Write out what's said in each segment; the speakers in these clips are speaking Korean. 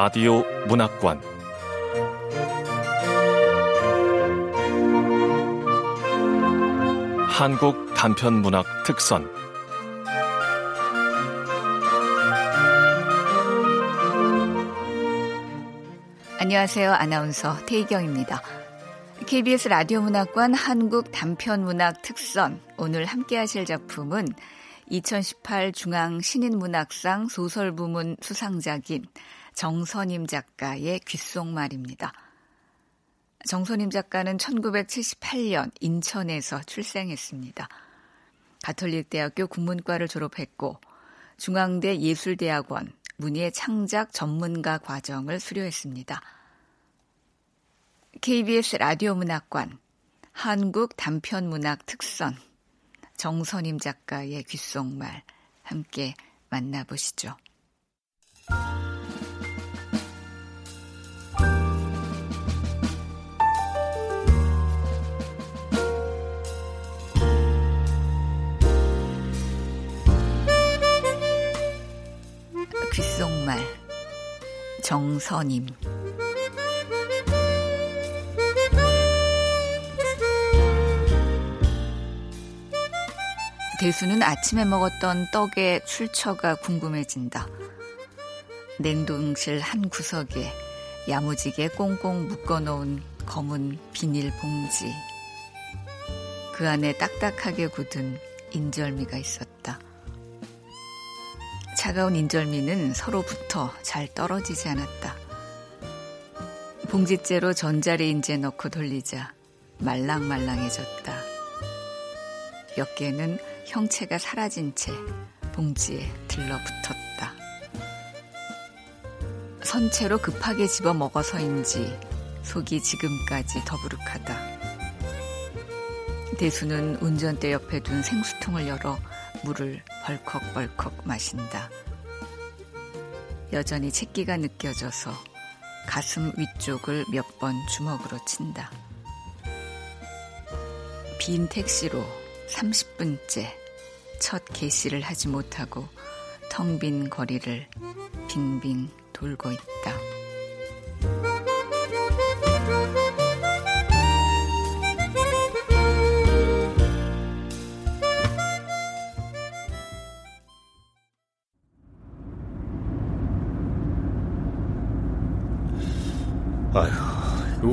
라디오 문학관 한국 단편 문학 특선 안녕하세요. 아나운서 태희경입니다. KBS 라디오 문학관 한국 단편 문학 특선 오늘 함께 하실 작품은 2018 중앙 신인문학상 소설 부문 수상작인 정선임 작가의 귓속말입니다. 정선임 작가는 1978년 인천에서 출생했습니다. 가톨릭대학교 국문과를 졸업했고 중앙대 예술대학원 문예 창작 전문가 과정을 수료했습니다. KBS 라디오 문학관 한국 단편 문학 특선 정선임 작가의 귓속말 함께 만나보시죠. 귓속말 정선임 대수는 아침에 먹었던 떡의 출처가 궁금해진다. 냉동실 한 구석에 야무지게 꽁꽁 묶어놓은 검은 비닐 봉지. 그 안에 딱딱하게 굳은 인절미가 있었다. 차가운 인절미는 서로부터 잘 떨어지지 않았다. 봉지째로 전자레인지에 넣고 돌리자 말랑말랑해졌다. 몇 개는 형체가 사라진 채 봉지에 들러붙었다. 선체로 급하게 집어 먹어서인지 속이 지금까지 더부룩하다. 대수는 운전대 옆에 둔 생수통을 열어 물을 벌컥벌컥 마신다. 여전히 채기가 느껴져서 가슴 위쪽을 몇 번 주먹으로 친다. 빈 택시로 30분째 첫 개시를 하지 못하고 텅 빈 거리를 빙빙 돌고 있다.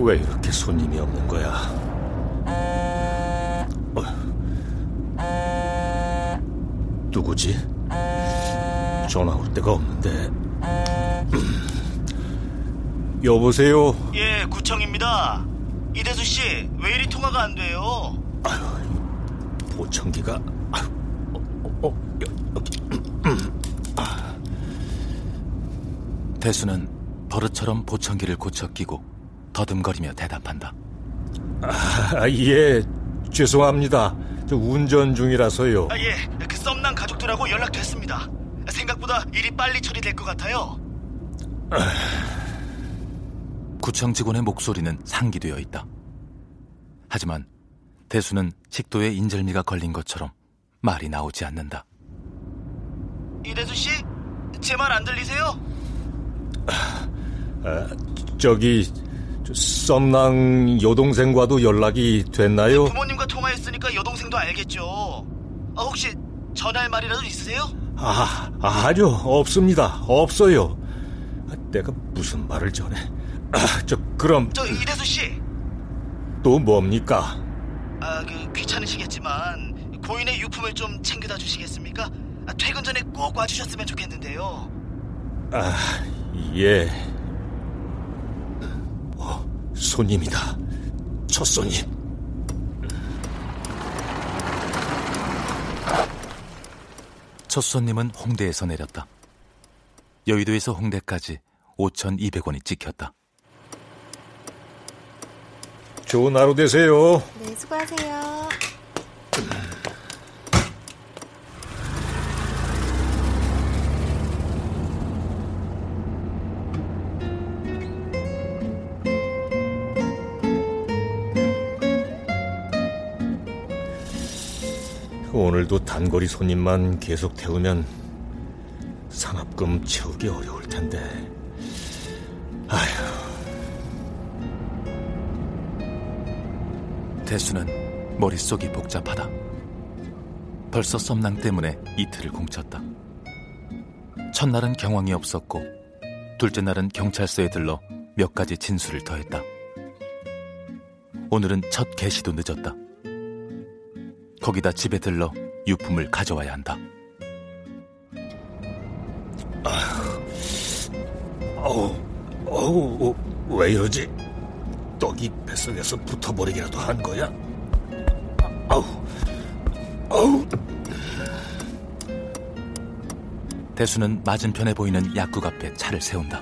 왜 이렇게 손님이 없는 거야? 누구지? 전화 올 데가 없는데. 여보세요? 예, 구청입니다. 이대수 씨, 왜 이리 통화가 안 돼요? 아유, 보청기가. 아유, 어, 어, 어 여기. 대수는 버릇처럼 보청기를 고쳐 끼고 더듬거리며 대답한다. 아, 예, 죄송합니다. 저 운전 중이라서요. 아, 예, 그 썸남 가족들하고 연락됐습니다. 생각보다 일이 빨리 처리될 것 같아요. 구청 직원의 목소리는 상기되어 있다. 하지만 대수는 식도에 인절미가 걸린 것처럼 말이 나오지 않는다. 이대수 씨, 제 말 안 들리세요? 아, 저기 썸남 여동생과도 연락이 됐나요? 부모님과 통화했으니까 여동생도 알겠죠. 아, 혹시 전할 말이라도 있으세요? 아, 아니요, 없습니다. 없어요. 내가 무슨 말을 전해? 아, 저 그럼 저 이대수 씨. 또 뭡니까? 아, 그 귀찮으시겠지만 고인의 유품을 좀 챙겨다 주시겠습니까? 아, 퇴근 전에 꼭 와주셨으면 좋겠는데요. 아, 예. 어, 손님이다. 첫 손님. 첫 손님은 홍대에서 내렸다. 여의도에서 홍대까지 5,200원이 찍혔다. 좋은 하루 되세요. 네, 수고하세요. 오늘도 단거리 손님만 계속 태우면 상합금 채우기 어려울 텐데. 아휴. 대수는 머릿속이 복잡하다. 벌써 썸낭 때문에 이틀을 공쳤다. 첫날은 경황이 없었고, 둘째 날은 경찰서에 들러 몇 가지 진술을 더했다. 오늘은 첫 개시도 늦었다. 거기다 집에 들러 유품을 가져와야 한다. 어우, 어우, 어, 왜 이러지? 떡이 뱃속에서 붙어버리기라도 한 거야? 아우, 아우. 대수는 맞은편에 보이는 약국 앞에 차를 세운다.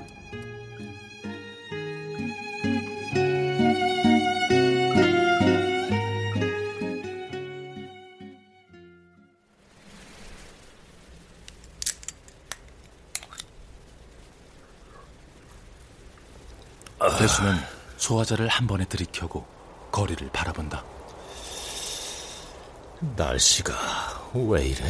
대수는 소화자를 한 번에 들이켜고 거리를 바라본다. 날씨가 왜 이래?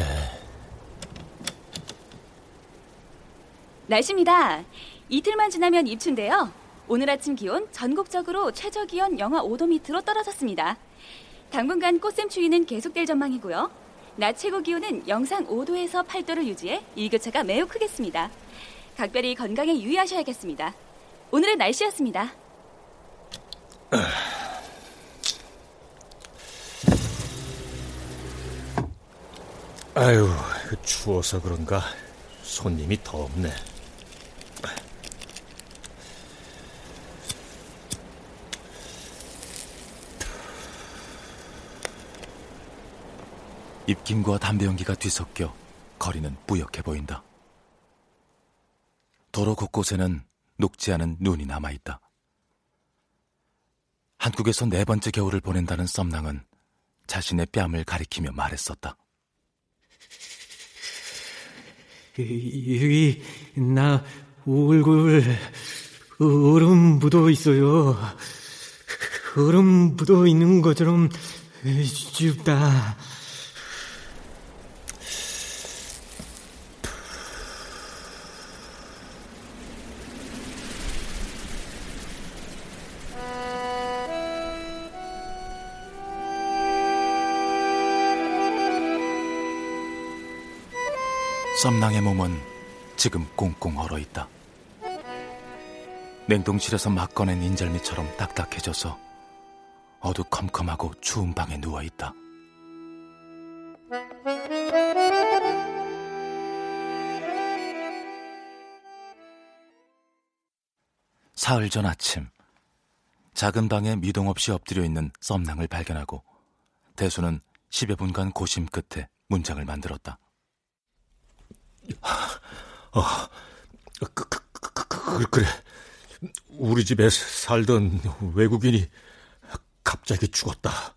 날씨입니다. 이틀만 지나면 입춘데요. 오늘 아침 기온 전국적으로 최저 기온 영하 5도 밑으로 떨어졌습니다. 당분간 꽃샘 추위는 계속될 전망이고요. 낮 최고 기온은 영상 5도에서 8도를 유지해 일교차가 매우 크겠습니다. 각별히 건강에 유의하셔야겠습니다. 오늘의 날씨였습니다. 아유, 추워서 그런가 손님이 더 없네. 입김과 담배 연기가 뒤섞여 거리는 뿌옇게 보인다. 도로 곳곳에는 녹지 않은 눈이 남아있다. 한국에서 네 번째 겨울을 보낸다는 썸낭은 자신의 뺨을 가리키며 말했었다. 여기 나 얼굴 얼음 묻어 있어요. 얼음 묻어 있는 것처럼 춥다. 썸낭의 몸은 지금 꽁꽁 얼어 있다. 냉동실에서 막 꺼낸 인절미처럼 딱딱해져서 어두컴컴하고 추운 방에 누워 있다. 사흘 전 아침, 작은 방에 미동 없이 엎드려 있는 썸낭을 발견하고 대수는 10여 분간 고심 끝에 문장을 만들었다. 어, 그, 그, 그, 그, 그래. 우리 집에 살던 외국인이 갑자기 죽었다.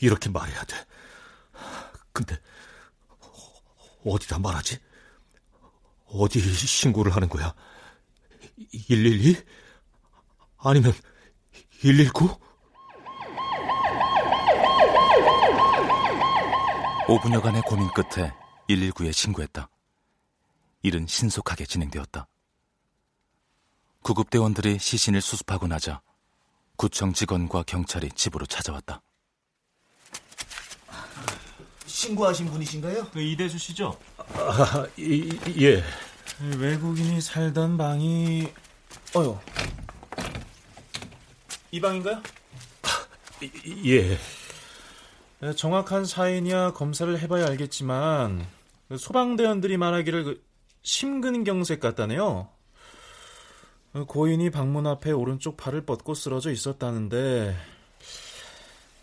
이렇게 말해야 돼. 근데 어디다 말하지? 어디 신고를 하는 거야? 112? 아니면 119? 5분여간의 고민 끝에 119에 신고했다. 일은 신속하게 진행되었다. 구급대원들이 시신을 수습하고 나자 구청 직원과 경찰이 집으로 찾아왔다. 신고하신 분이신가요? 그 이대수 씨죠? 아, 이, 예. 외국인이 살던 방이 어요. 이 방인가요? 예. 네, 정확한 사인이야 검사를 해봐야 알겠지만 그 소방대원들이 말하기를 그 심근경색 같다네요. 고인이 방문 앞에 오른쪽 팔을 뻗고 쓰러져 있었다는데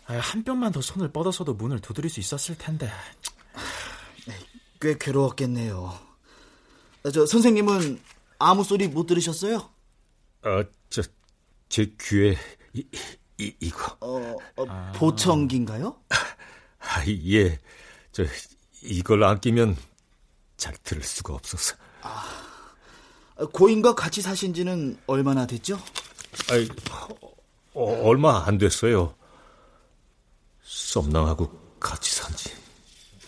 아, 한 뼘만 더 손을 뻗어서도 문을 두드릴 수 있었을 텐데. 꽤 괴로웠겠네요. 저 선생님은 아무 소리 못 들으셨어요? 아, 저, 제 귀에 이, 이, 이거. 어, 어 아... 보청기인가요? 아, 예. 저, 이걸 안 끼면 잘 들을 수가 없어서. 아, 고인과 같이 사신 지는 얼마나 됐죠? 아이, 어, 얼마 안 됐어요. 썸낭하고 같이 산 지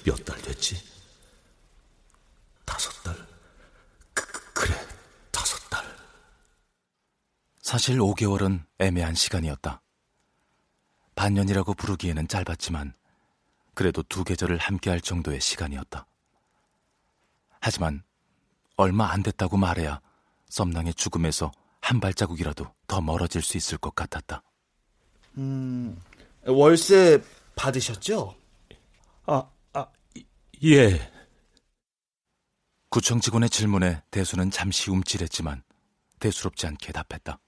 몇 달 됐지? 다섯 달. 그, 그래, 다섯 달. 사실 5개월은 애매한 시간이었다. 반년이라고 부르기에는 짧았지만 그래도 두 계절을 함께할 정도의 시간이었다. 하지만 얼마 안 됐다고 말해야 썸낭의 죽음에서 한 발자국이라도 더 멀어질 수 있을 것 같았다. 음, 월세 받으셨죠? 아, 아, 예. 구청 직원의 질문에 대수는 잠시 움찔했지만 대수롭지 않게 답했다.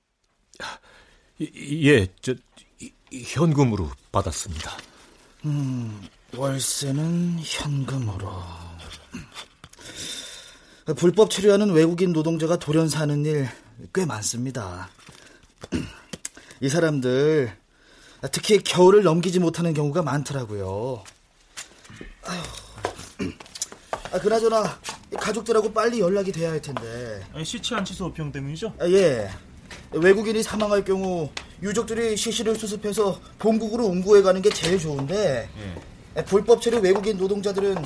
예, 저 현금으로 받았습니다. 음, 월세는 현금으로. 불법 체류하는 외국인 노동자가 돌연 사는 일 꽤 많습니다. 이 사람들 특히 겨울을 넘기지 못하는 경우가 많더라고요. 아, 그나저나 가족들하고 빨리 연락이 돼야 할 텐데. 시치 안 치소 병 때문이죠? 아, 예. 외국인이 사망할 경우 유족들이 시신을 수습해서 본국으로 운구해 가는 게 제일 좋은데 예. 불법 체류 외국인 노동자들은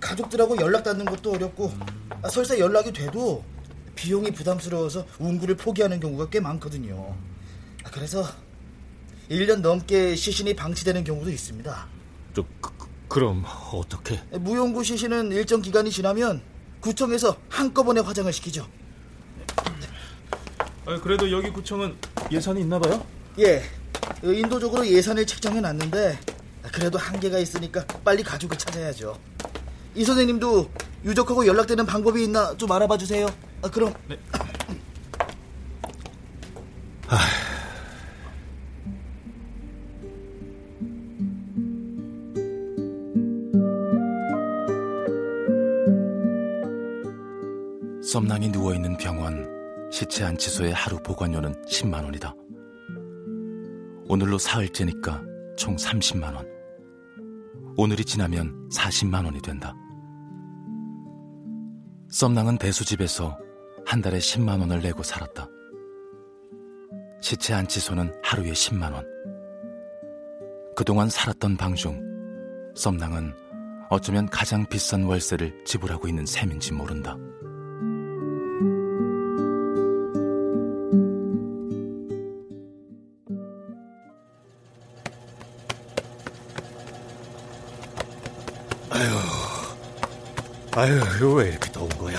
가족들하고 연락 닿는 것도 어렵고 음. 설사 연락이 돼도 비용이 부담스러워서 운구를 포기하는 경우가 꽤 많거든요. 그래서 1년 넘게 시신이 방치되는 경우도 있습니다. 저, 그, 그럼 어떻게? 무용구 시신은 일정 기간이 지나면 구청에서 한꺼번에 화장을 시키죠. 아, 그래도 여기 구청은 예산이 있나 봐요? 예. 인도적으로 예산을 책정해 놨는데 그래도 한계가 있으니까 빨리 가족을 찾아야죠. 이 선생님도 유족하고 연락되는 방법이 있나 좀 알아봐 주세요. 아, 그럼. 네. 썸낭이 누워있는 병원 시체 안치소의 하루 보관료는 10만 원이다. 오늘로 사흘째니까 총 30만 원. 오늘이 지나면 40만 원이 된다. 썸낭은 대수집에서 한 달에 10만 원을 내고 살았다. 시체 안치소는 하루에 10만 원. 그동안 살았던 방 중 썸낭은 어쩌면 가장 비싼 월세를 지불하고 있는 셈인지 모른다. 아유, 왜 이렇게 더운 거야?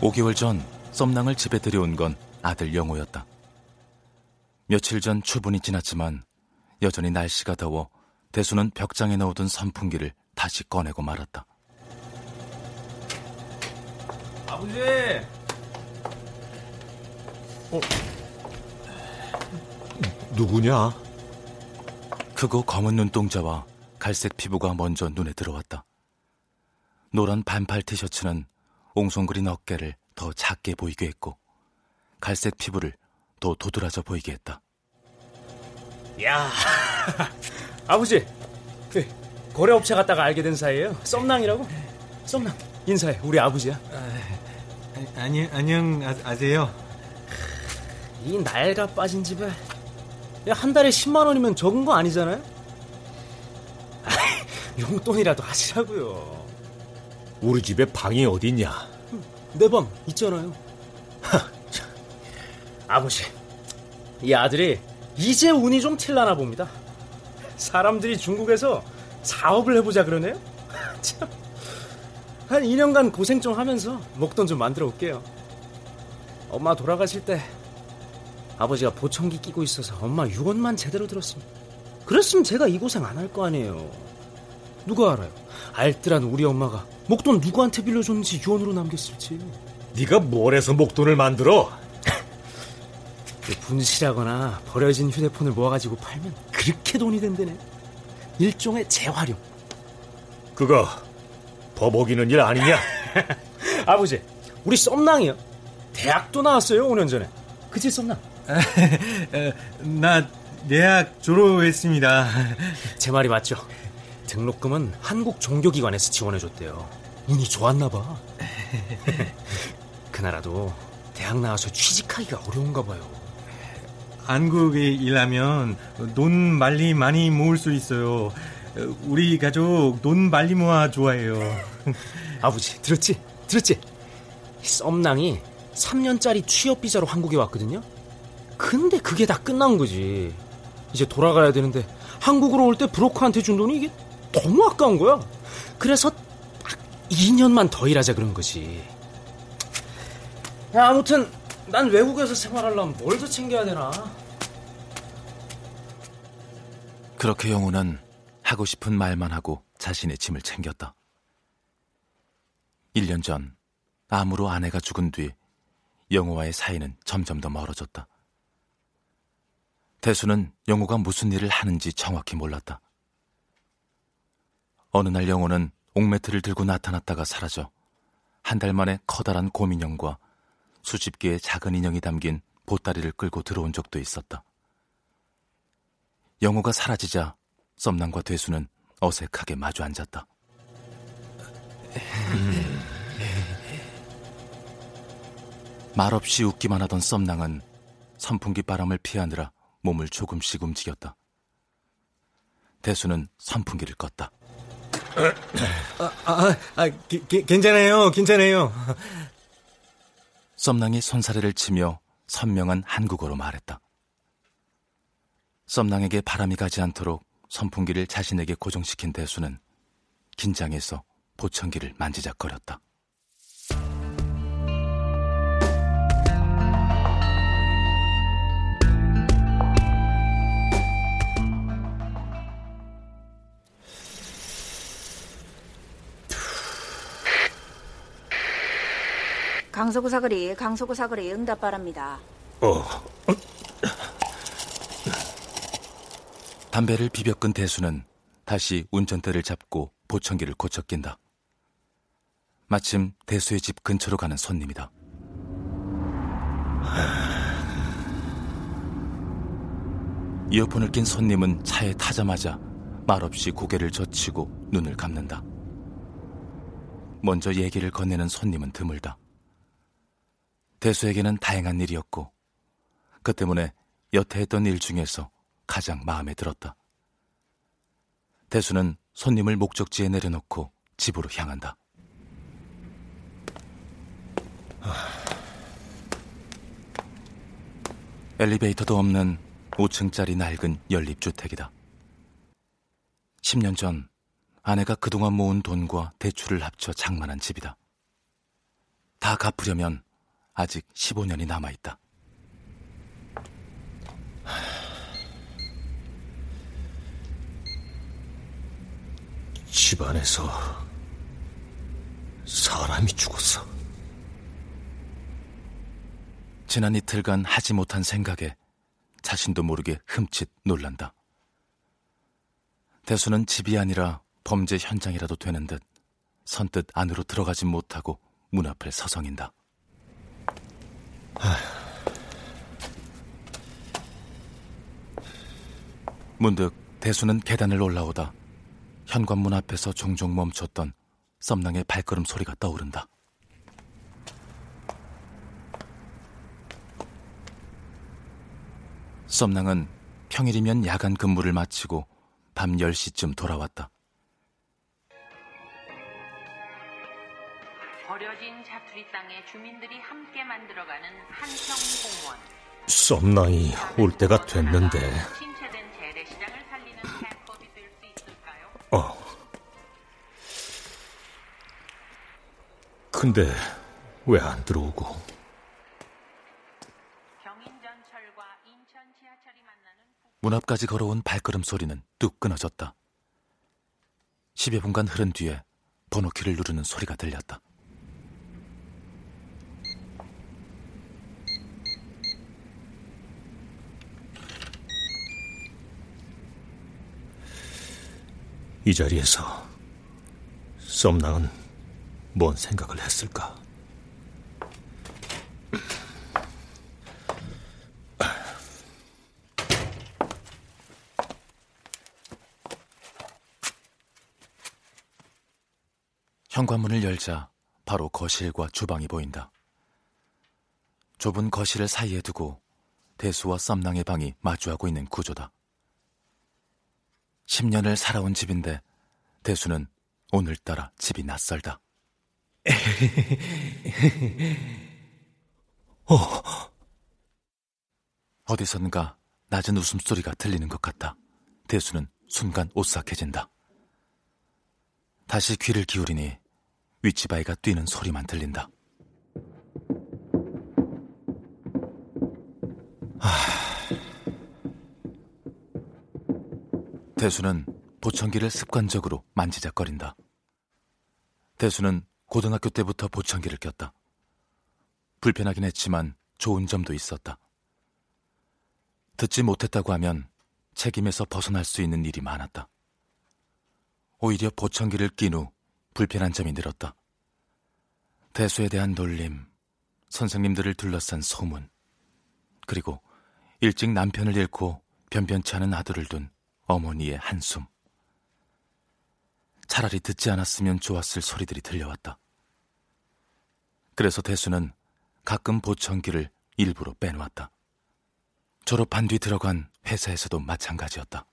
5개월 전 썸낭을 집에 들여온 건 아들 영호였다. 며칠 전 추분이 지났지만 여전히 날씨가 더워 대수는 벽장에 넣어둔 선풍기를 다시 꺼내고 말았다. 아버지! 어? 누구냐? 크고 검은 눈동자와 갈색 피부가 먼저 눈에 들어왔다. 노란 반팔 티셔츠는 옹송그린 어깨를 더 작게 보이게 했고 갈색 피부를 더 도드라져 보이게 했다. 야, 아버지, 그 거래업체 갔다가 알게 된 사이에요. 썸낭이라고? 썸낭 인사해, 우리 아버지야. 아, 니 안녕 아세요? 이 날가 빠진 집에 한 달에 10만 원이면 적은 거 아니잖아요? 용돈이라도 하시라고요. 우리 집에 방이 어딨냐? 내 방 있잖아요. 아버지, 이 아들이 이제 운이 좀 튈라나 봅니다. 사람들이 중국에서 사업을 해보자 그러네요. 참. 한 2년간 고생 좀 하면서 목돈 좀 만들어 올게요. 엄마 돌아가실 때 아버지가 보청기 끼고 있어서 엄마 유언만 제대로 들었습니다. 그랬으면 제가 이 고생 안 할 거 아니에요. 누가 알아요? 알뜰한 우리 엄마가 목돈 누구한테 빌려줬는지 유언으로 남겼을지. 네가 뭘 해서 목돈을 만들어? 분실하거나 버려진 휴대폰을 모아가지고 팔면 그렇게 돈이 된다네. 일종의 재활용. 그거 버벅이는 일 아니냐? 아버지, 우리 썸낭이요. 대학도 나왔어요, 5년 전에. 그치, 썸낭? 나 대학 졸업했습니다. 제 말이 맞죠? 등록금은 한국 종교기관에서 지원해줬대요. 운이 좋았나 봐. 그 나라도 대학 나와서 취직하기가 어려운가 봐요. 한국에 일하면 돈 말리 많이 모을 수 있어요. 우리 가족 돈 말리 모아 좋아해요. 아버지, 들었지? 들었지? 썸낭이 3년짜리 취업 비자로 한국에 왔거든요. 그 근데 그게 다 끝난 거지. 이제 돌아가야 되는데 한국으로 올 때 브로커한테 준 돈이 이게 너무 아까운 거야. 그래서 딱 2년만 더 일하자 그런 거지. 야, 아무튼 난 외국에서 생활하려면 뭘 더 챙겨야 되나? 그렇게 영호는 하고 싶은 말만 하고 자신의 짐을 챙겼다. 1년 전 암으로 아내가 죽은 뒤 영호와의 사이는 점점 더 멀어졌다. 대수는 영호가 무슨 일을 하는지 정확히 몰랐다. 어느 날 영호는 옥매트를 들고 나타났다가 사라져 한 달 만에 커다란 곰인형과 수십 개의 작은 인형이 담긴 보따리를 끌고 들어온 적도 있었다. 영호가 사라지자 썸남과 대수는 어색하게 마주 앉았다. 말없이 웃기만 하던 썸낭은 선풍기 바람을 피하느라 몸을 조금씩 움직였다. 대수는 선풍기를 껐다. 아, 아, 아 기, 기, 괜찮아요, 괜찮아요. 썸낭이 손사래를 치며 선명한 한국어로 말했다. 썸낭에게 바람이 가지 않도록 선풍기를 자신에게 고정시킨 대수는 긴장해서 보청기를 만지작거렸다. 강서구 사거리, 강서구 사거리 응답 바랍니다. 어. 담배를 비벼 끈 대수는 다시 운전대를 잡고 보청기를 고쳐 낀다. 마침 대수의 집 근처로 가는 손님이다. 이어폰을 낀 손님은 차에 타자마자 말없이 고개를 젖히고 눈을 감는다. 먼저 얘기를 건네는 손님은 드물다. 대수에게는 다행한 일이었고 그 때문에 여태 했던 일 중에서 가장 마음에 들었다. 대수는 손님을 목적지에 내려놓고 집으로 향한다. 엘리베이터도 없는 5층짜리 낡은 연립주택이다. 10년 전 아내가 그동안 모은 돈과 대출을 합쳐 장만한 집이다. 다 갚으려면 아직 15년이 남아있다. 집안에서 사람이 죽었어. 지난 이틀간 하지 못한 생각에 자신도 모르게 흠칫 놀란다. 대수는 집이 아니라 범죄 현장이라도 되는 듯 선뜻 안으로 들어가지 못하고 문 앞을 서성인다. 문득 대수는 계단을 올라오다 현관문 앞에서 종종 멈췄던 썸낭의 발걸음 소리가 떠오른다. 썸낭은 평일이면 야간 근무를 마치고 밤 10시쯤 돌아왔다. 버려진 자투리 땅에 주민들이 함께 만들어가는 한평 공원. 썸낭이 올 때가 됐는데. 침체된 재래시장을 살리는 해법이 될수 있을까요? 어. 근데 왜 안 들어오고? 경인전철과 인천 지하철이 만나는 문 앞까지 걸어온 발걸음 소리는 뚝 끊어졌다. 10여 분간 흐른 뒤에 번호키를 누르는 소리가 들렸다. 이 자리에서 썸낭은 뭔 생각을 했을까? 현관문을 열자 바로 거실과 주방이 보인다. 좁은 거실을 사이에 두고 대수와 썸낭의 방이 마주하고 있는 구조다. 10년을 살아온 집인데 대수는 오늘따라 집이 낯설다. 어, 어디선가 낮은 웃음소리가 들리는 것 같다. 대수는 순간 오싹해진다. 다시 귀를 기울이니 위치바이가 뛰는 소리만 들린다. 대수는 보청기를 습관적으로 만지작거린다. 대수는 고등학교 때부터 보청기를 꼈다. 불편하긴 했지만 좋은 점도 있었다. 듣지 못했다고 하면 책임에서 벗어날 수 있는 일이 많았다. 오히려 보청기를 낀 후 불편한 점이 늘었다. 대수에 대한 놀림, 선생님들을 둘러싼 소문, 그리고 일찍 남편을 잃고 변변치 않은 아들을 둔 어머니의 한숨. 차라리 듣지 않았으면 좋았을 소리들이 들려왔다. 그래서 대수는 가끔 보청기를 일부러 빼놓았다. 졸업한 뒤 들어간 회사에서도 마찬가지였다.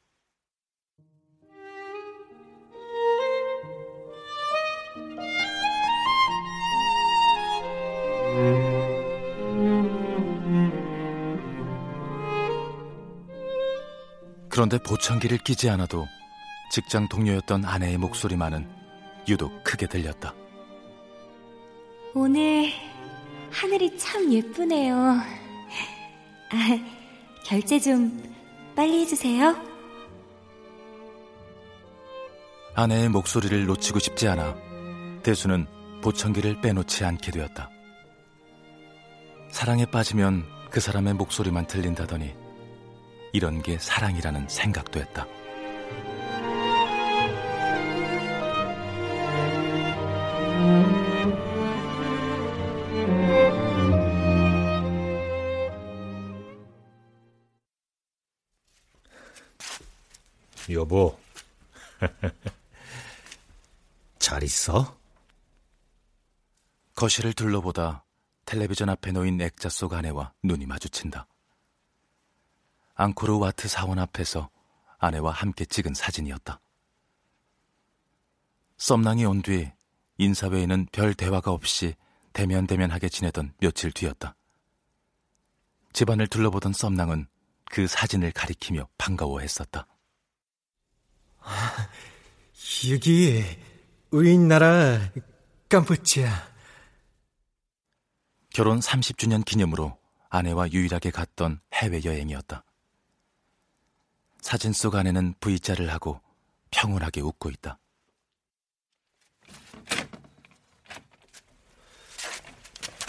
그런데 보청기를 끼지 않아도 직장 동료였던 아내의 목소리만은 유독 크게 들렸다. 오늘 하늘이 참 예쁘네요. 아, 결제 좀 빨리 해주세요. 아내의 목소리를 놓치고 싶지 않아 대수는 보청기를 빼놓지 않게 되었다. 사랑에 빠지면 그 사람의 목소리만 들린다더니 이런 게 사랑이라는 생각도 했다. 여보, 잘 있어? 거실을 둘러보다 텔레비전 앞에 놓인 액자 속 아내와 눈이 마주친다. 앙코르 와트 사원 앞에서 아내와 함께 찍은 사진이었다. 썸낭이 온 뒤 인사 외에는 별 대화가 없이 대면대면하게 지내던 며칠 뒤였다. 집안을 둘러보던 썸낭은 그 사진을 가리키며 반가워했었다. 아, 여기 우리나라 캄보치아 결혼 30주년 기념으로 아내와 유일하게 갔던 해외여행이었다. 사진 속 아내는 V자를 하고 평온하게 웃고 있다.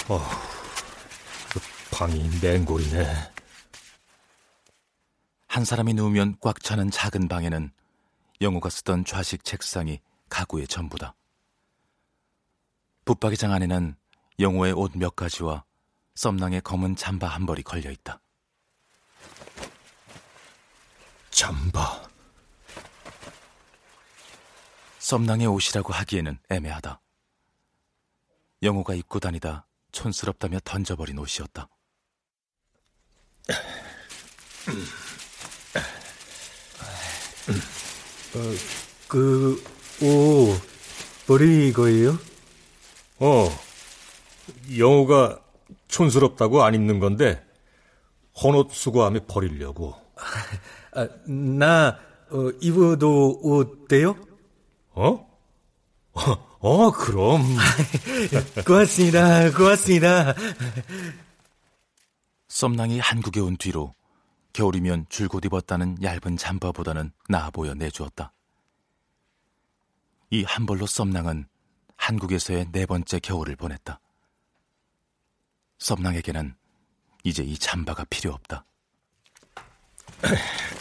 어, 그 방이 맹골이네. 한 사람이 누우면 꽉 차는 작은 방에는 영호가 쓰던 좌식 책상이 가구의 전부다. 붙박이장 안에는 영호의 옷 몇 가지와 썸낭의 검은 잠바 한 벌이 걸려 있다. 잠바. 썸낭의 옷이라고 하기에는 애매하다. 영호가 입고 다니다 촌스럽다며 던져버린 옷이었다. 어, 그, 옷, 버리거예요? 어, 영호가 촌스럽다고 안 입는 건데, 헌옷 수거함에 버리려고. 아, 나, 어, 입어도 옷 돼요? 어? 어, 그럼. 고맙습니다, 고맙습니다. 썸낭이 한국에 온 뒤로 겨울이면 줄곧 입었다는 얇은 잠바보다는 나아 보여 내주었다. 이 한 벌로 썸낭은 한국에서의 네 번째 겨울을 보냈다. 썸낭에게는 이제 이 잠바가 필요 없다.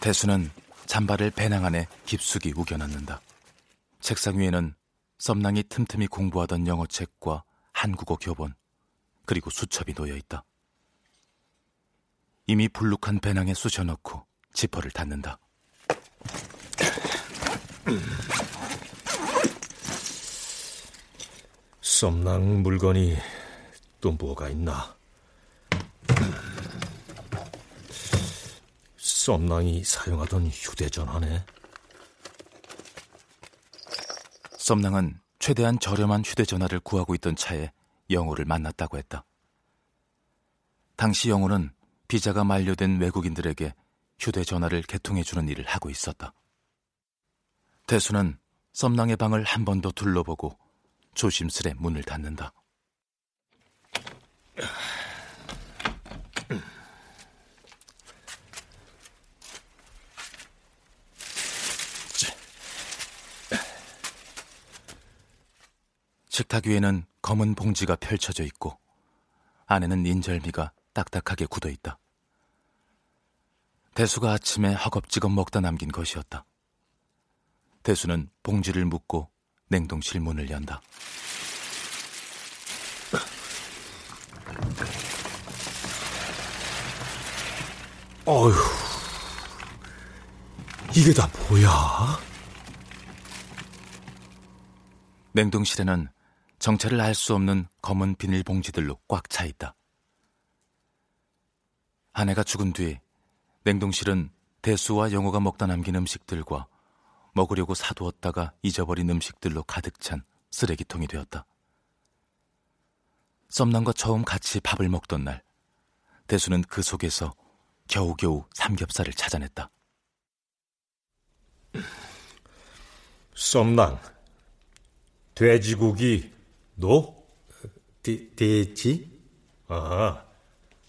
대수는 잠바를 배낭 안에 깊숙이 우겨넣는다. 책상 위에는 썸낭이 틈틈이 공부하던 영어책과 한국어 교본, 그리고 수첩이 놓여 있다. 이미 불룩한 배낭에 쑤셔넣고 지퍼를 닫는다. 썸낭 물건이 또 뭐가 있나? 썸낭이 사용하던 휴대전화네. 썸낭은 최대한 저렴한 휴대전화를 구하고 있던 차에 영호를 만났다고 했다. 당시 영호는 비자가 만료된 외국인들에게 휴대전화를 개통해주는 일을 하고 있었다. 대수는 썸낭의 방을 한 번 더 둘러보고 조심스레 문을 닫는다. 식탁 위에는 검은 봉지가 펼쳐져 있고 안에는 인절미가 딱딱하게 굳어 있다. 대수가 아침에 허겁지겁 먹다 남긴 것이었다. 대수는 봉지를 묶고 냉동실 문을 연다. 어휴, 이게 다 뭐야? 냉동실에는 정체를 알 수 없는 검은 비닐봉지들로 꽉 차 있다. 아내가 죽은 뒤 냉동실은 대수와 영호가 먹다 남긴 음식들과 먹으려고 사두었다가 잊어버린 음식들로 가득 찬 쓰레기통이 되었다. 썸남과 처음 같이 밥을 먹던 날, 대수는 그 속에서 겨우겨우 삼겹살을 찾아냈다. 썸낭, 돼지고기 너? 돼, 돼지? 아,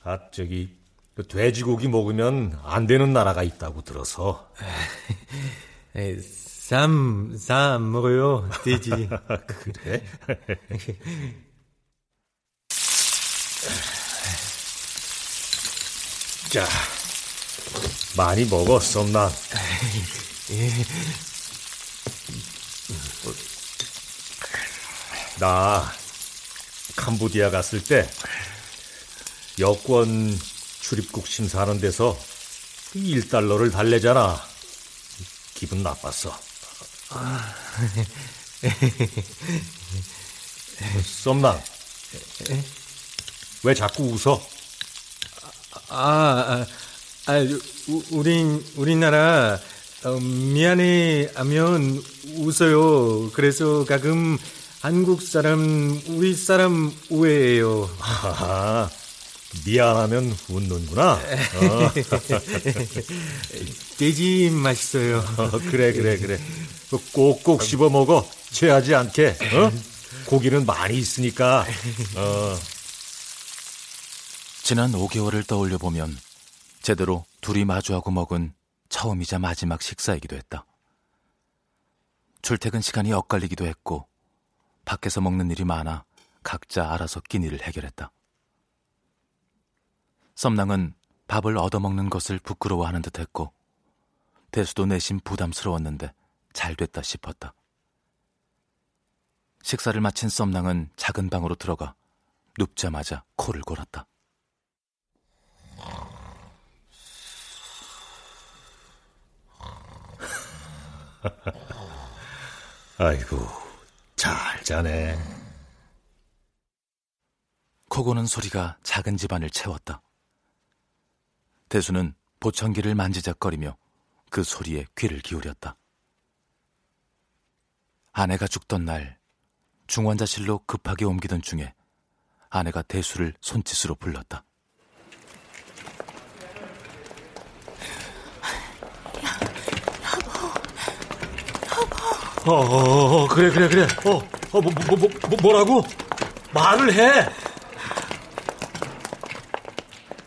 아 저기 그 돼지고기 먹으면 안 되는 나라가 있다고 들어서. 에, 쌈, 쌈 먹어요, 돼지. 그래? 자, 많이 먹어, 썸남. 예. 나 캄보디아 갔을 때 여권 출입국 심사하는 데서 1달러를 달래잖아. 기분 나빴어. 아. 썸남, 왜 자꾸 웃어? 아, 아, 아 우, 우린, 우리나라, 어, 미안해 하면 웃어요. 그래서 가끔 한국 사람, 우리 사람 우회해요. 아, 미안하면 웃는구나. 어. 돼지 맛있어요. 어, 그래, 그래, 그래. 꼭꼭 씹어 먹어. 체하지 않게. 어? 고기는 많이 있으니까. 어. 지난 5개월을 떠올려 보면 제대로 둘이 마주하고 먹은 처음이자 마지막 식사이기도 했다. 출퇴근 시간이 엇갈리기도 했고 밖에서 먹는 일이 많아 각자 알아서 끼니를 해결했다. 썸낭은 밥을 얻어먹는 것을 부끄러워하는 듯 했고 대수도 내심 부담스러웠는데 잘 됐다 싶었다. 식사를 마친 썸낭은 작은 방으로 들어가 눕자마자 코를 골았다. 아이고, 잘 자네. 코고는 소리가 작은 집안을 채웠다. 대수는 보청기를 만지작거리며 그 소리에 귀를 기울였다. 아내가 죽던 날 중환자실로 급하게 옮기던 중에 아내가 대수를 손짓으로 불렀다. 어, 어, 어, 그래, 그래, 그래. 어, 어, 뭐, 뭐, 뭐, 뭐, 뭐라고? 말을 해!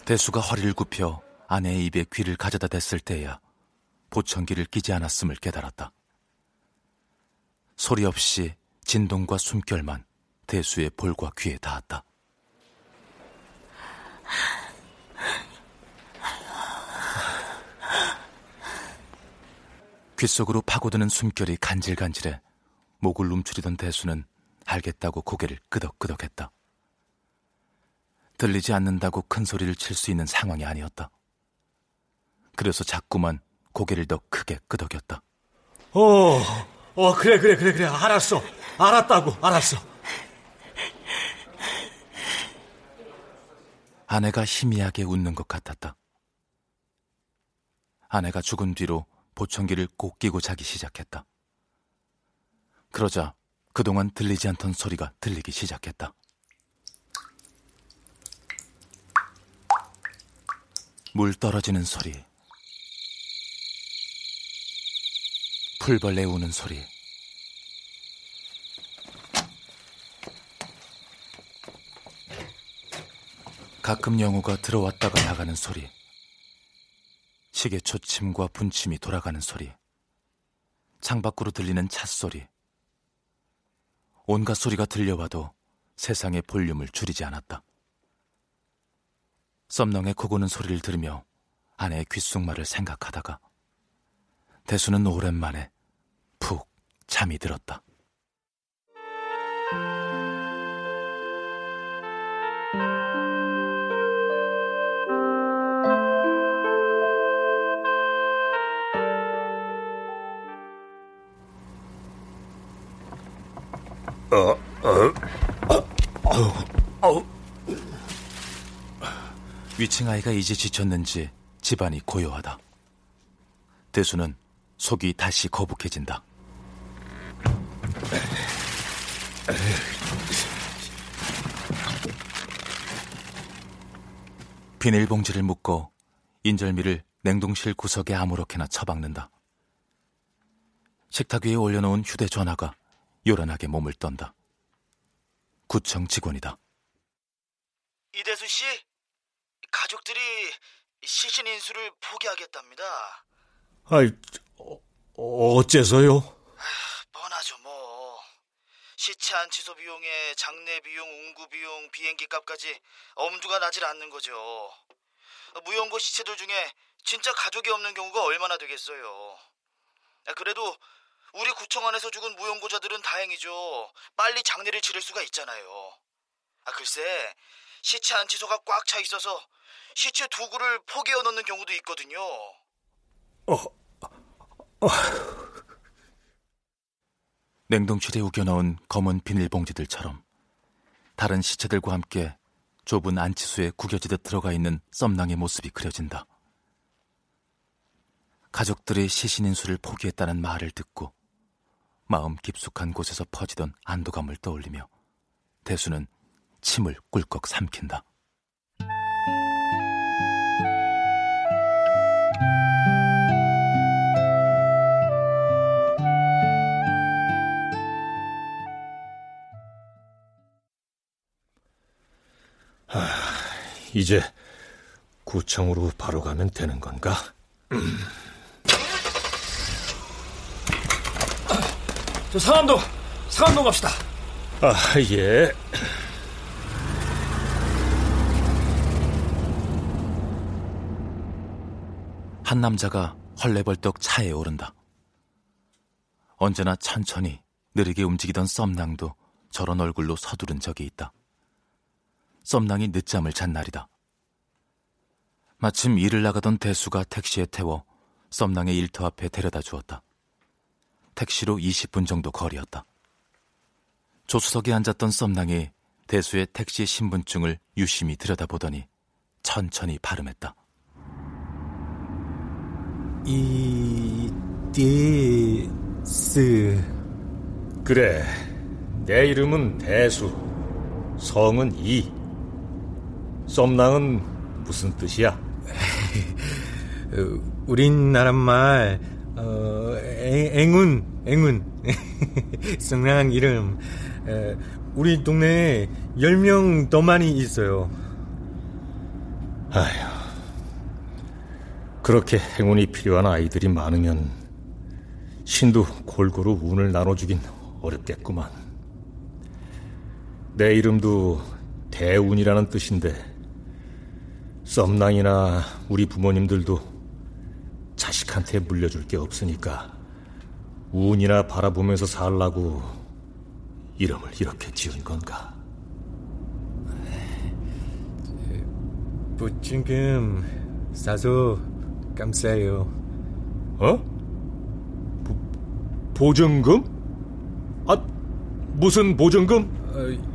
대수가 허리를 굽혀 아내의 입에 귀를 가져다 댔을 때야 보청기를 끼지 않았음을 깨달았다. 소리 없이 진동과 숨결만 대수의 볼과 귀에 닿았다. 귓속으로 파고드는 숨결이 간질간질해 목을 움츠리던 대수는 알겠다고 고개를 끄덕끄덕했다. 들리지 않는다고 큰 소리를 칠 수 있는 상황이 아니었다. 그래서 자꾸만 고개를 더 크게 끄덕였다. 어, 어, 그래, 그래, 그래, 그래. 알았어. 알았다고, 알았어. 아내가 희미하게 웃는 것 같았다. 아내가 죽은 뒤로 보청기를 꼭 끼고 자기 시작했다. 그러자 그동안 들리지 않던 소리가 들리기 시작했다. 물 떨어지는 소리, 풀벌레 우는 소리, 가끔 영우가 들어왔다가 나가는 소리, 시계 초침과 분침이 돌아가는 소리, 창밖으로 들리는 찻소리, 온갖 소리가 들려와도 세상의 볼륨을 줄이지 않았다. 썸렁의 코고는 소리를 들으며 아내의 귓속말을 생각하다가 대수는 오랜만에 푹 잠이 들었다. 위층 아이가 이제 지쳤는지 집안이 고요하다. 대수는 속이 다시 거북해진다. 비닐봉지를 묶어 인절미를 냉동실 구석에 아무렇게나 처박는다. 식탁 위에 올려놓은 휴대전화가 요란하게 몸을 떤다. 구청 직원이다. 이대수 씨, 가족들이 시신 인수를 포기하겠답니다. 아이, 어, 어째서요? 뻔하죠 뭐. 시체 안치소 비용에 장례 비용, 운구 비용, 비행기 값까지 엄두가 나질 않는 거죠. 무용고 시체들 중에 진짜 가족이 없는 경우가 얼마나 되겠어요. 그래도 우리 구청 안에서 죽은 무용고자들은 다행이죠. 빨리 장례를 치를 수가 있잖아요. 아 글쎄 시체 안치소가 꽉 차 있어서 시체 두구를 포개어 넣는 경우도 있거든요. 어, 어. 냉동실에 우겨넣은 검은 비닐봉지들처럼 다른 시체들과 함께 좁은 안치수에 구겨지듯 들어가 있는 썸낭의 모습이 그려진다. 가족들이 시신 인수를 포기했다는 말을 듣고 마음 깊숙한 곳에서 퍼지던 안도감을 떠올리며 대수는 침을 꿀꺽 삼킨다. 이제 구청으로 바로 가면 되는 건가? 저 상암동, 상암동 갑시다. 아, 예. 한 남자가 헐레벌떡 차에 오른다. 언제나 천천히 느리게 움직이던 썸낭도 저런 얼굴로 서두른 적이 있다. 썸낭이 늦잠을 잔 날이다. 마침 일을 나가던 대수가 택시에 태워 썸낭의 일터 앞에 데려다 주었다. 택시로 20분 정도 거리였다. 조수석에 앉았던 썸낭이 대수의 택시 신분증을 유심히 들여다보더니 천천히 발음했다. 이디스 그래 내 이름은 대수 성은 이 썸낭은 무슨 뜻이야? 우리나라 말 어, 앵운 앵운 성랑 이름 에, 우리 동네에 10명 더 많이 있어요 아휴 그렇게 행운이 필요한 아이들이 많으면 신도 골고루 운을 나눠주긴 어렵겠구만. 내 이름도 대운이라는 뜻인데 썸낭이나 우리 부모님들도 자식한테 물려줄 게 없으니까 운이나 바라보면서 살라고 이름을 이렇게 지은 건가? 보증금 사서 감사해요. 어? 보, 보증금? 아, 무슨 보증금? 어,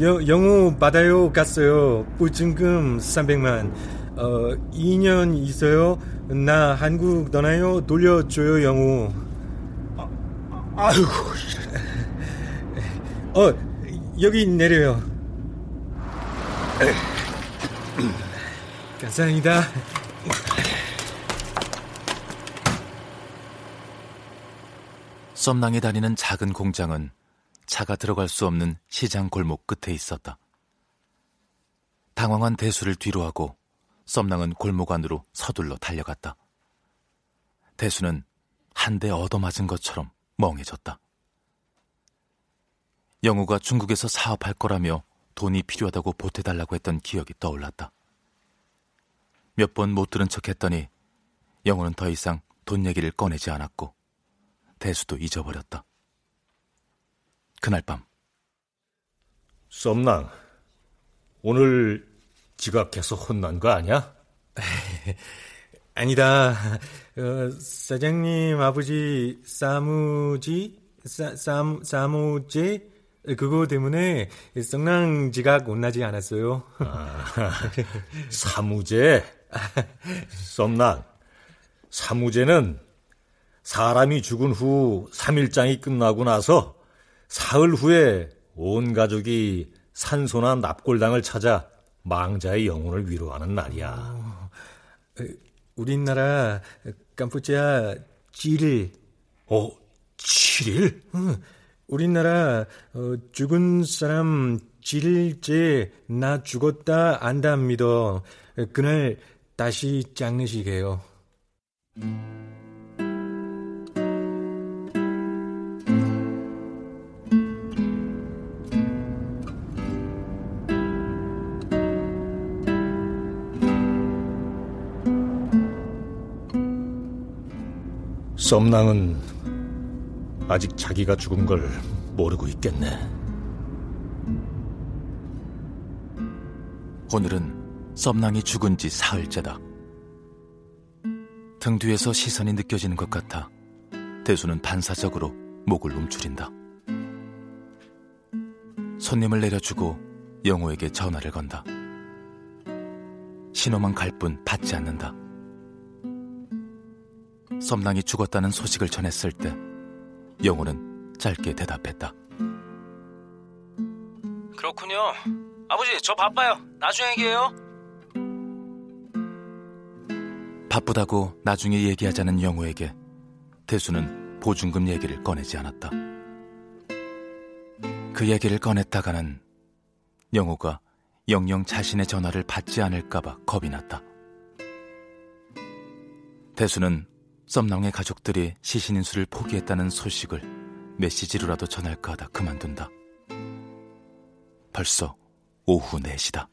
여, 영호 받아요 갔어요. 보증금 300만. 어, 2년 있어요. 나 한국 떠나요. 돌려줘요 영호. 아, 아이고. 어, 여기 내려요. 감사합니다. 썸낭이 다니는 작은 공장은 차가 들어갈 수 없는 시장 골목 끝에 있었다. 당황한 대수를 뒤로하고 썸낭은 골목 안으로 서둘러 달려갔다. 대수는 한 대 얻어맞은 것처럼 멍해졌다. 영우가 중국에서 사업할 거라며 돈이 필요하다고 보태달라고 했던 기억이 떠올랐다. 몇 번 못 들은 척 했더니 영우는 더 이상 돈 얘기를 꺼내지 않았고 대수도 잊어버렸다. 그날 밤 썸낭 오늘 지각해서 혼난 거 아니야? 아니다. 어, 사장님 아버지 사무지 사, 사, 사무제 그거 때문에 성랑 지각 온나지 않았어요. 아, 사무제 썸낭 사무제는 사람이 죽은 후 3일장이 끝나고 나서 사흘 후에 온 가족이 산소나 납골당을 찾아 망자의 영혼을 위로하는 날이야. 어, 우리나라 캄푸치아 7일. 어, 7일? 응. 우리나라 어, 죽은 사람 7일째 나 죽었다 안다 믿어. 그날 다시 장례식해요. 썸낭은 아직 자기가 죽은 걸 모르고 있겠네. 오늘은 썸낭이 죽은 지 사흘째다. 등 뒤에서 시선이 느껴지는 것 같아 대수는 반사적으로 목을 움츠린다. 손님을 내려주고 영호에게 전화를 건다. 신호만 갈 뿐 받지 않는다. 썸낭이 죽었다는 소식을 전했을 때 영호는 짧게 대답했다. 그렇군요. 아버지, 저 바빠요. 나중에 얘기해요. 바쁘다고 나중에 얘기하자는 영호에게 대수는 보증금 얘기를 꺼내지 않았다. 그 얘기를 꺼냈다가는 영호가 영영 자신의 전화를 받지 않을까봐 겁이 났다. 대수는 썸낭의 가족들이 시신 인수를 포기했다는 소식을 메시지로라도 전할까 하다 그만둔다. 벌써 오후 4시다.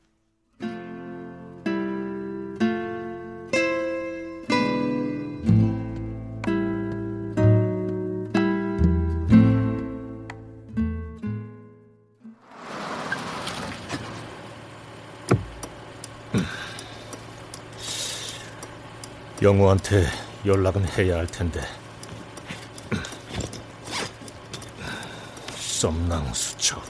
영호한테 연락은 해야 할 텐데. 썸낭 수첩.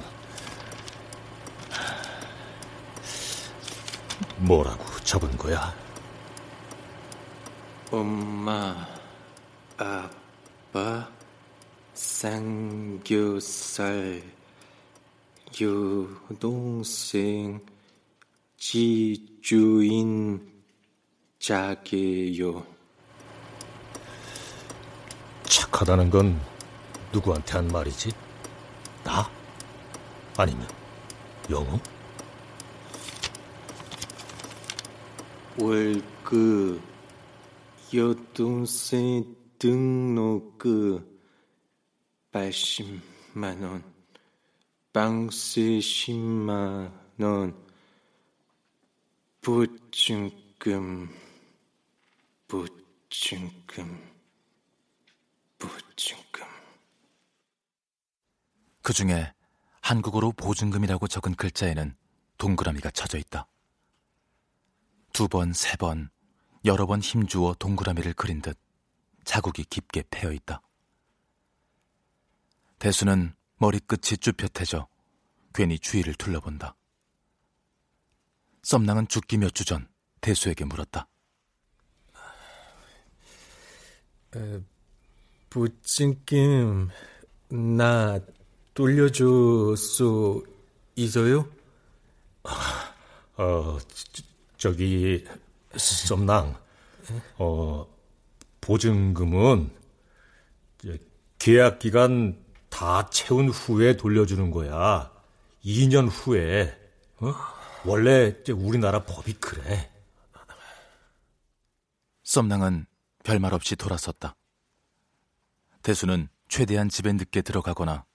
뭐라고 적은 거야? 엄마, 아빠, 삼겹살, 여동생, 지주인, 자게요. 착하다는 건 누구한테 한 말이지? 나? 아니면 영우? 월급, 여동생 등록금 80만 원, 방세 10만 원, 보증금, 보증금. 보증금. 그 중에 한국어로 보증금이라고 적은 글자에는 동그라미가 쳐져 있다. 두 번, 세 번, 여러 번 힘주어 동그라미를 그린 듯 자국이 깊게 패여 있다. 대수는 머리끝이 쭈뼛해져 괜히 주위를 둘러본다. 썸낭은 죽기 몇 주 전 대수에게 물었다. 부침김 나 돌려줄 수 있어요? 어, 저, 저기 썸낭. 어, 보증금은 계약 기간 다 채운 후에 돌려주는 거야. 2년 후에. 어? 원래 우리나라 법이 그래. 썸낭은 별말 없이 돌아섰다. 대수는 최대한 집에 늦게 들어가거나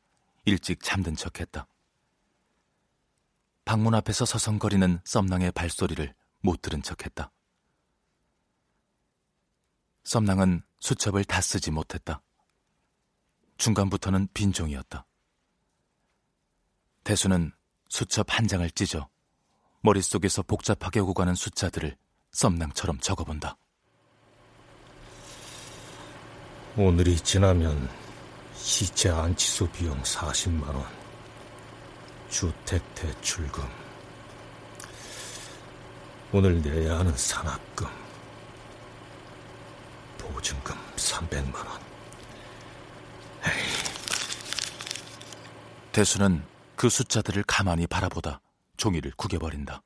일찍 잠든 척했다. 방문 앞에서 서성거리는 썸낭의 발소리를 못 들은 척했다. 썸낭은 수첩을 다 쓰지 못했다. 중간부터는 빈종이었다. 대수는 수첩 한 장을 찢어 머릿속에서 복잡하게 오고 가는 숫자들을 썸낭처럼 적어본다. 오늘이 지나면 시체 안치소 비용 40만 원, 주택 대출금, 오늘 내야 하는 산악금, 보증금 300만 원. 대수는 그 숫자들을 가만히 바라보다 종이를 구겨버린다.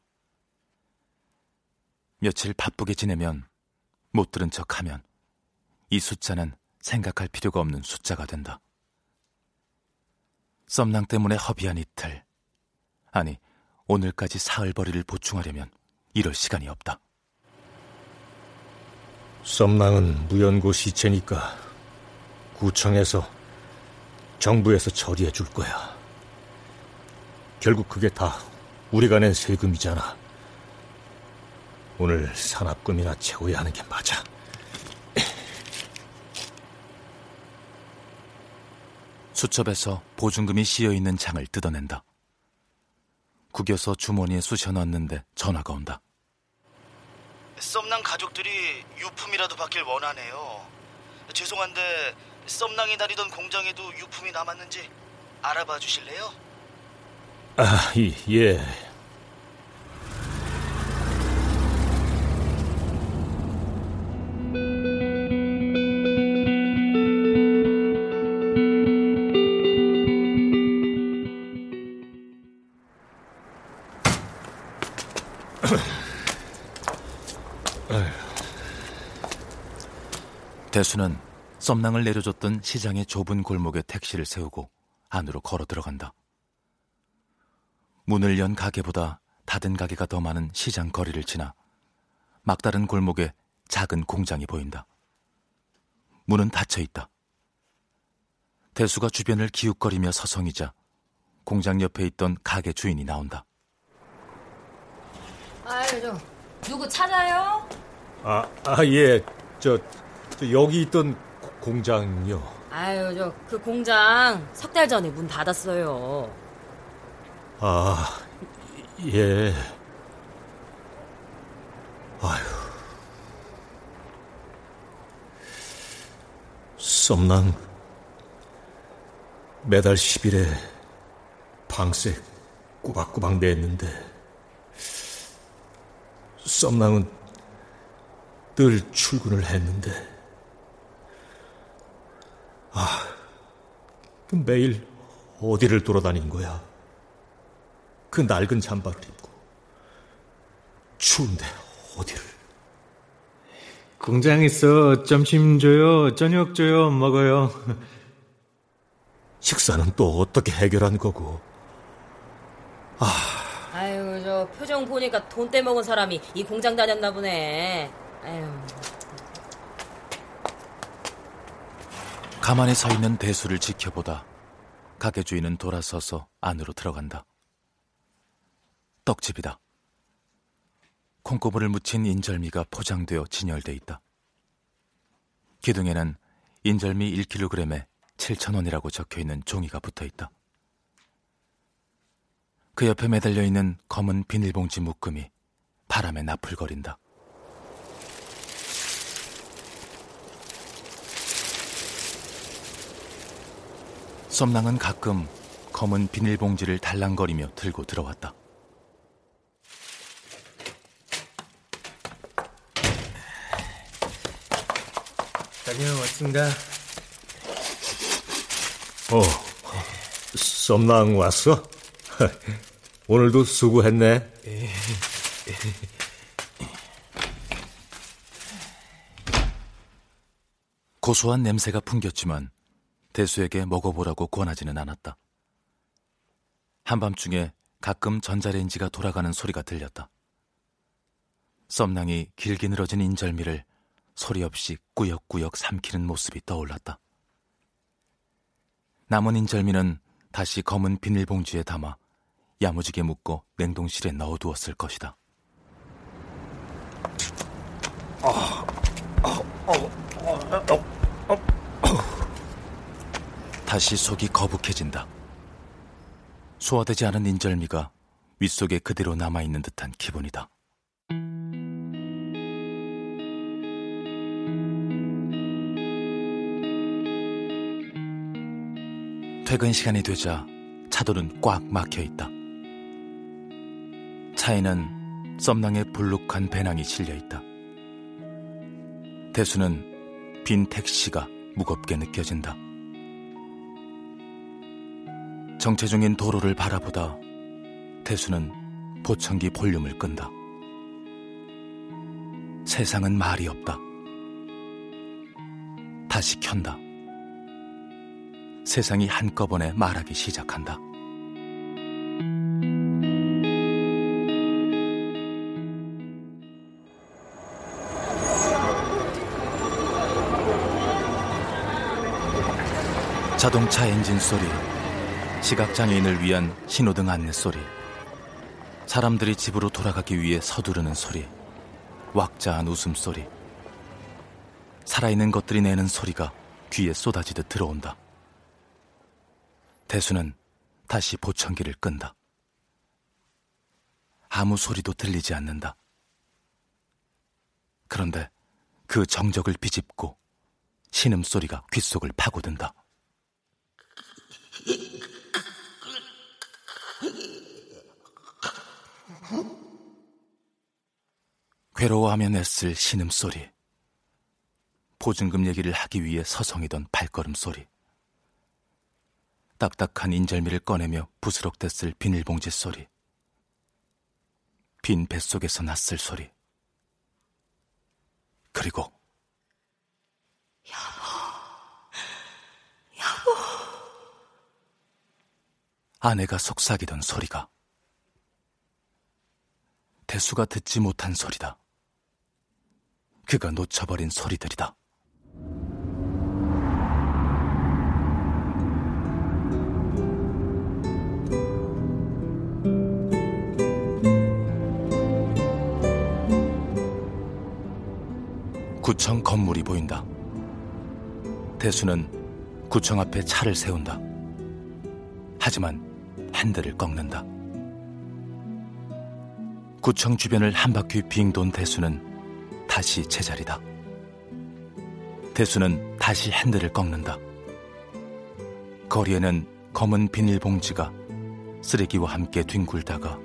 며칠 바쁘게 지내면 못 들은 척하면 이 숫자는 생각할 필요가 없는 숫자가 된다. 썸낭 때문에 허비한 이틀. 아니, 오늘까지 사흘벌이를 보충하려면 이럴 시간이 없다. 썸낭은 무연고 시체니까 구청에서 정부에서 처리해 줄 거야. 결국 그게 다 우리가 낸 세금이잖아. 오늘 산업금이나 채워야 하는 게 맞아. 수첩에서 보증금이 씌여 있는 장을 뜯어낸다. 구겨서 주머니에 쑤셔 넣었는데 전화가 온다. 썸낭 가족들이 유품이라도 받길 원하네요. 죄송한데 썸낭이 다니던 공장에도 유품이 남았는지 알아봐 주실래요? 아, 이, 예. 대수는 썸낭을 내려줬던 시장의 좁은 골목에 택시를 세우고 안으로 걸어 들어간다. 문을 연 가게보다 닫은 가게가 더 많은 시장 거리를 지나 막다른 골목에 작은 공장이 보인다. 문은 닫혀 있다. 대수가 주변을 기웃거리며 서성이자 공장 옆에 있던 가게 주인이 나온다. 아유, 저 누구 찾아요? 아, 아, 예. 저, 저 여기 있던 공장요. 아유, 저 그 공장 석 달 전에 문 닫았어요. 아, 예. 아휴. 썸낭 매달 10일에 방세 꾸박꾸박 냈는데 썸낭은 늘 출근을 했는데 아 매일 어디를 돌아다닌 거야 그 낡은 잠바를 입고 추운데 어디를 공장에서 점심 줘요, 저녁 줘요, 먹어요. 식사는 또 어떻게 해결한 거고? 아, 아유, 저 표정 보니까 돈 떼먹은 사람이 이 공장 다녔나 보네. 아유. 가만히 서 있는 대수를 지켜보다 가게 주인은 돌아서서 안으로 들어간다. 떡집이다. 콩고물을 묻힌 인절미가 포장되어 진열돼 있다. 기둥에는 인절미 1kg에 7,000원이라고 적혀 있는 종이가 붙어 있다. 그 옆에 매달려 있는 검은 비닐봉지 묶음이 바람에 나풀거린다. 썸낭은 가끔 검은 비닐봉지를 달랑거리며 들고 들어왔다. 다녀왔습니다. 어, 썸낭 왔어? 오늘도 수고했네. 고소한 냄새가 풍겼지만 대수에게 먹어보라고 권하지는 않았다. 한밤중에 가끔 전자레인지가 돌아가는 소리가 들렸다. 썸낭이 길게 늘어진 인절미를 소리 없이 꾸역꾸역 삼키는 모습이 떠올랐다. 남은 인절미는 다시 검은 비닐봉지에 담아 야무지게 묶고 냉동실에 넣어두었을 것이다. 다시 속이 거북해진다. 소화되지 않은 인절미가 윗속에 그대로 남아있는 듯한 기분이다. 퇴근 시간이 되자 차도는 꽉 막혀 있다. 차에는 썸낭의 불룩한 배낭이 실려 있다. 대수는 빈 택시가 무겁게 느껴진다. 정체 중인 도로를 바라보다 대수는 보청기 볼륨을 끈다. 세상은 말이 없다. 다시 켠다. 세상이 한꺼번에 말하기 시작한다. 자동차 엔진 소리, 시각장애인을 위한 신호등 안내 소리, 사람들이 집으로 돌아가기 위해 서두르는 소리, 왁자한 웃음소리, 살아있는 것들이 내는 소리가 귀에 쏟아지듯 들어온다. 대수는 다시 보청기를 끈다. 아무 소리도 들리지 않는다. 그런데 그 정적을 비집고 신음소리가 귓속을 파고든다. 괴로워하며 냈을 신음소리. 보증금 얘기를 하기 위해 서성이던 발걸음 소리. 딱딱한 인절미를 꺼내며 부스럭댔을 비닐봉지 소리. 빈 뱃속에서 났을 소리. 그리고 여보. 아내가 속삭이던 소리가 대수가 듣지 못한 소리다. 그가 놓쳐버린 소리들이다. 구청 건물이 보인다. 대수는 구청 앞에 차를 세운다. 하지만 핸들을 꺾는다. 구청 주변을 한 바퀴 빙 돈 대수는 다시 제자리다. 대수는 다시 핸들을 꺾는다. 거리에는 검은 비닐봉지가 쓰레기와 함께 뒹굴다가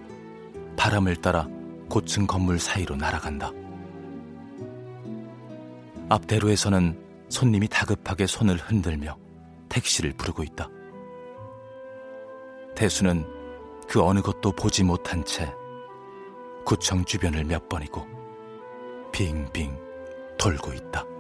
바람을 따라 고층 건물 사이로 날아간다. 앞대로에서는 손님이 다급하게 손을 흔들며 택시를 부르고 있다. 대수는 그 어느 것도 보지 못한 채 구청 주변을 몇 번이고 빙빙 돌고 있다.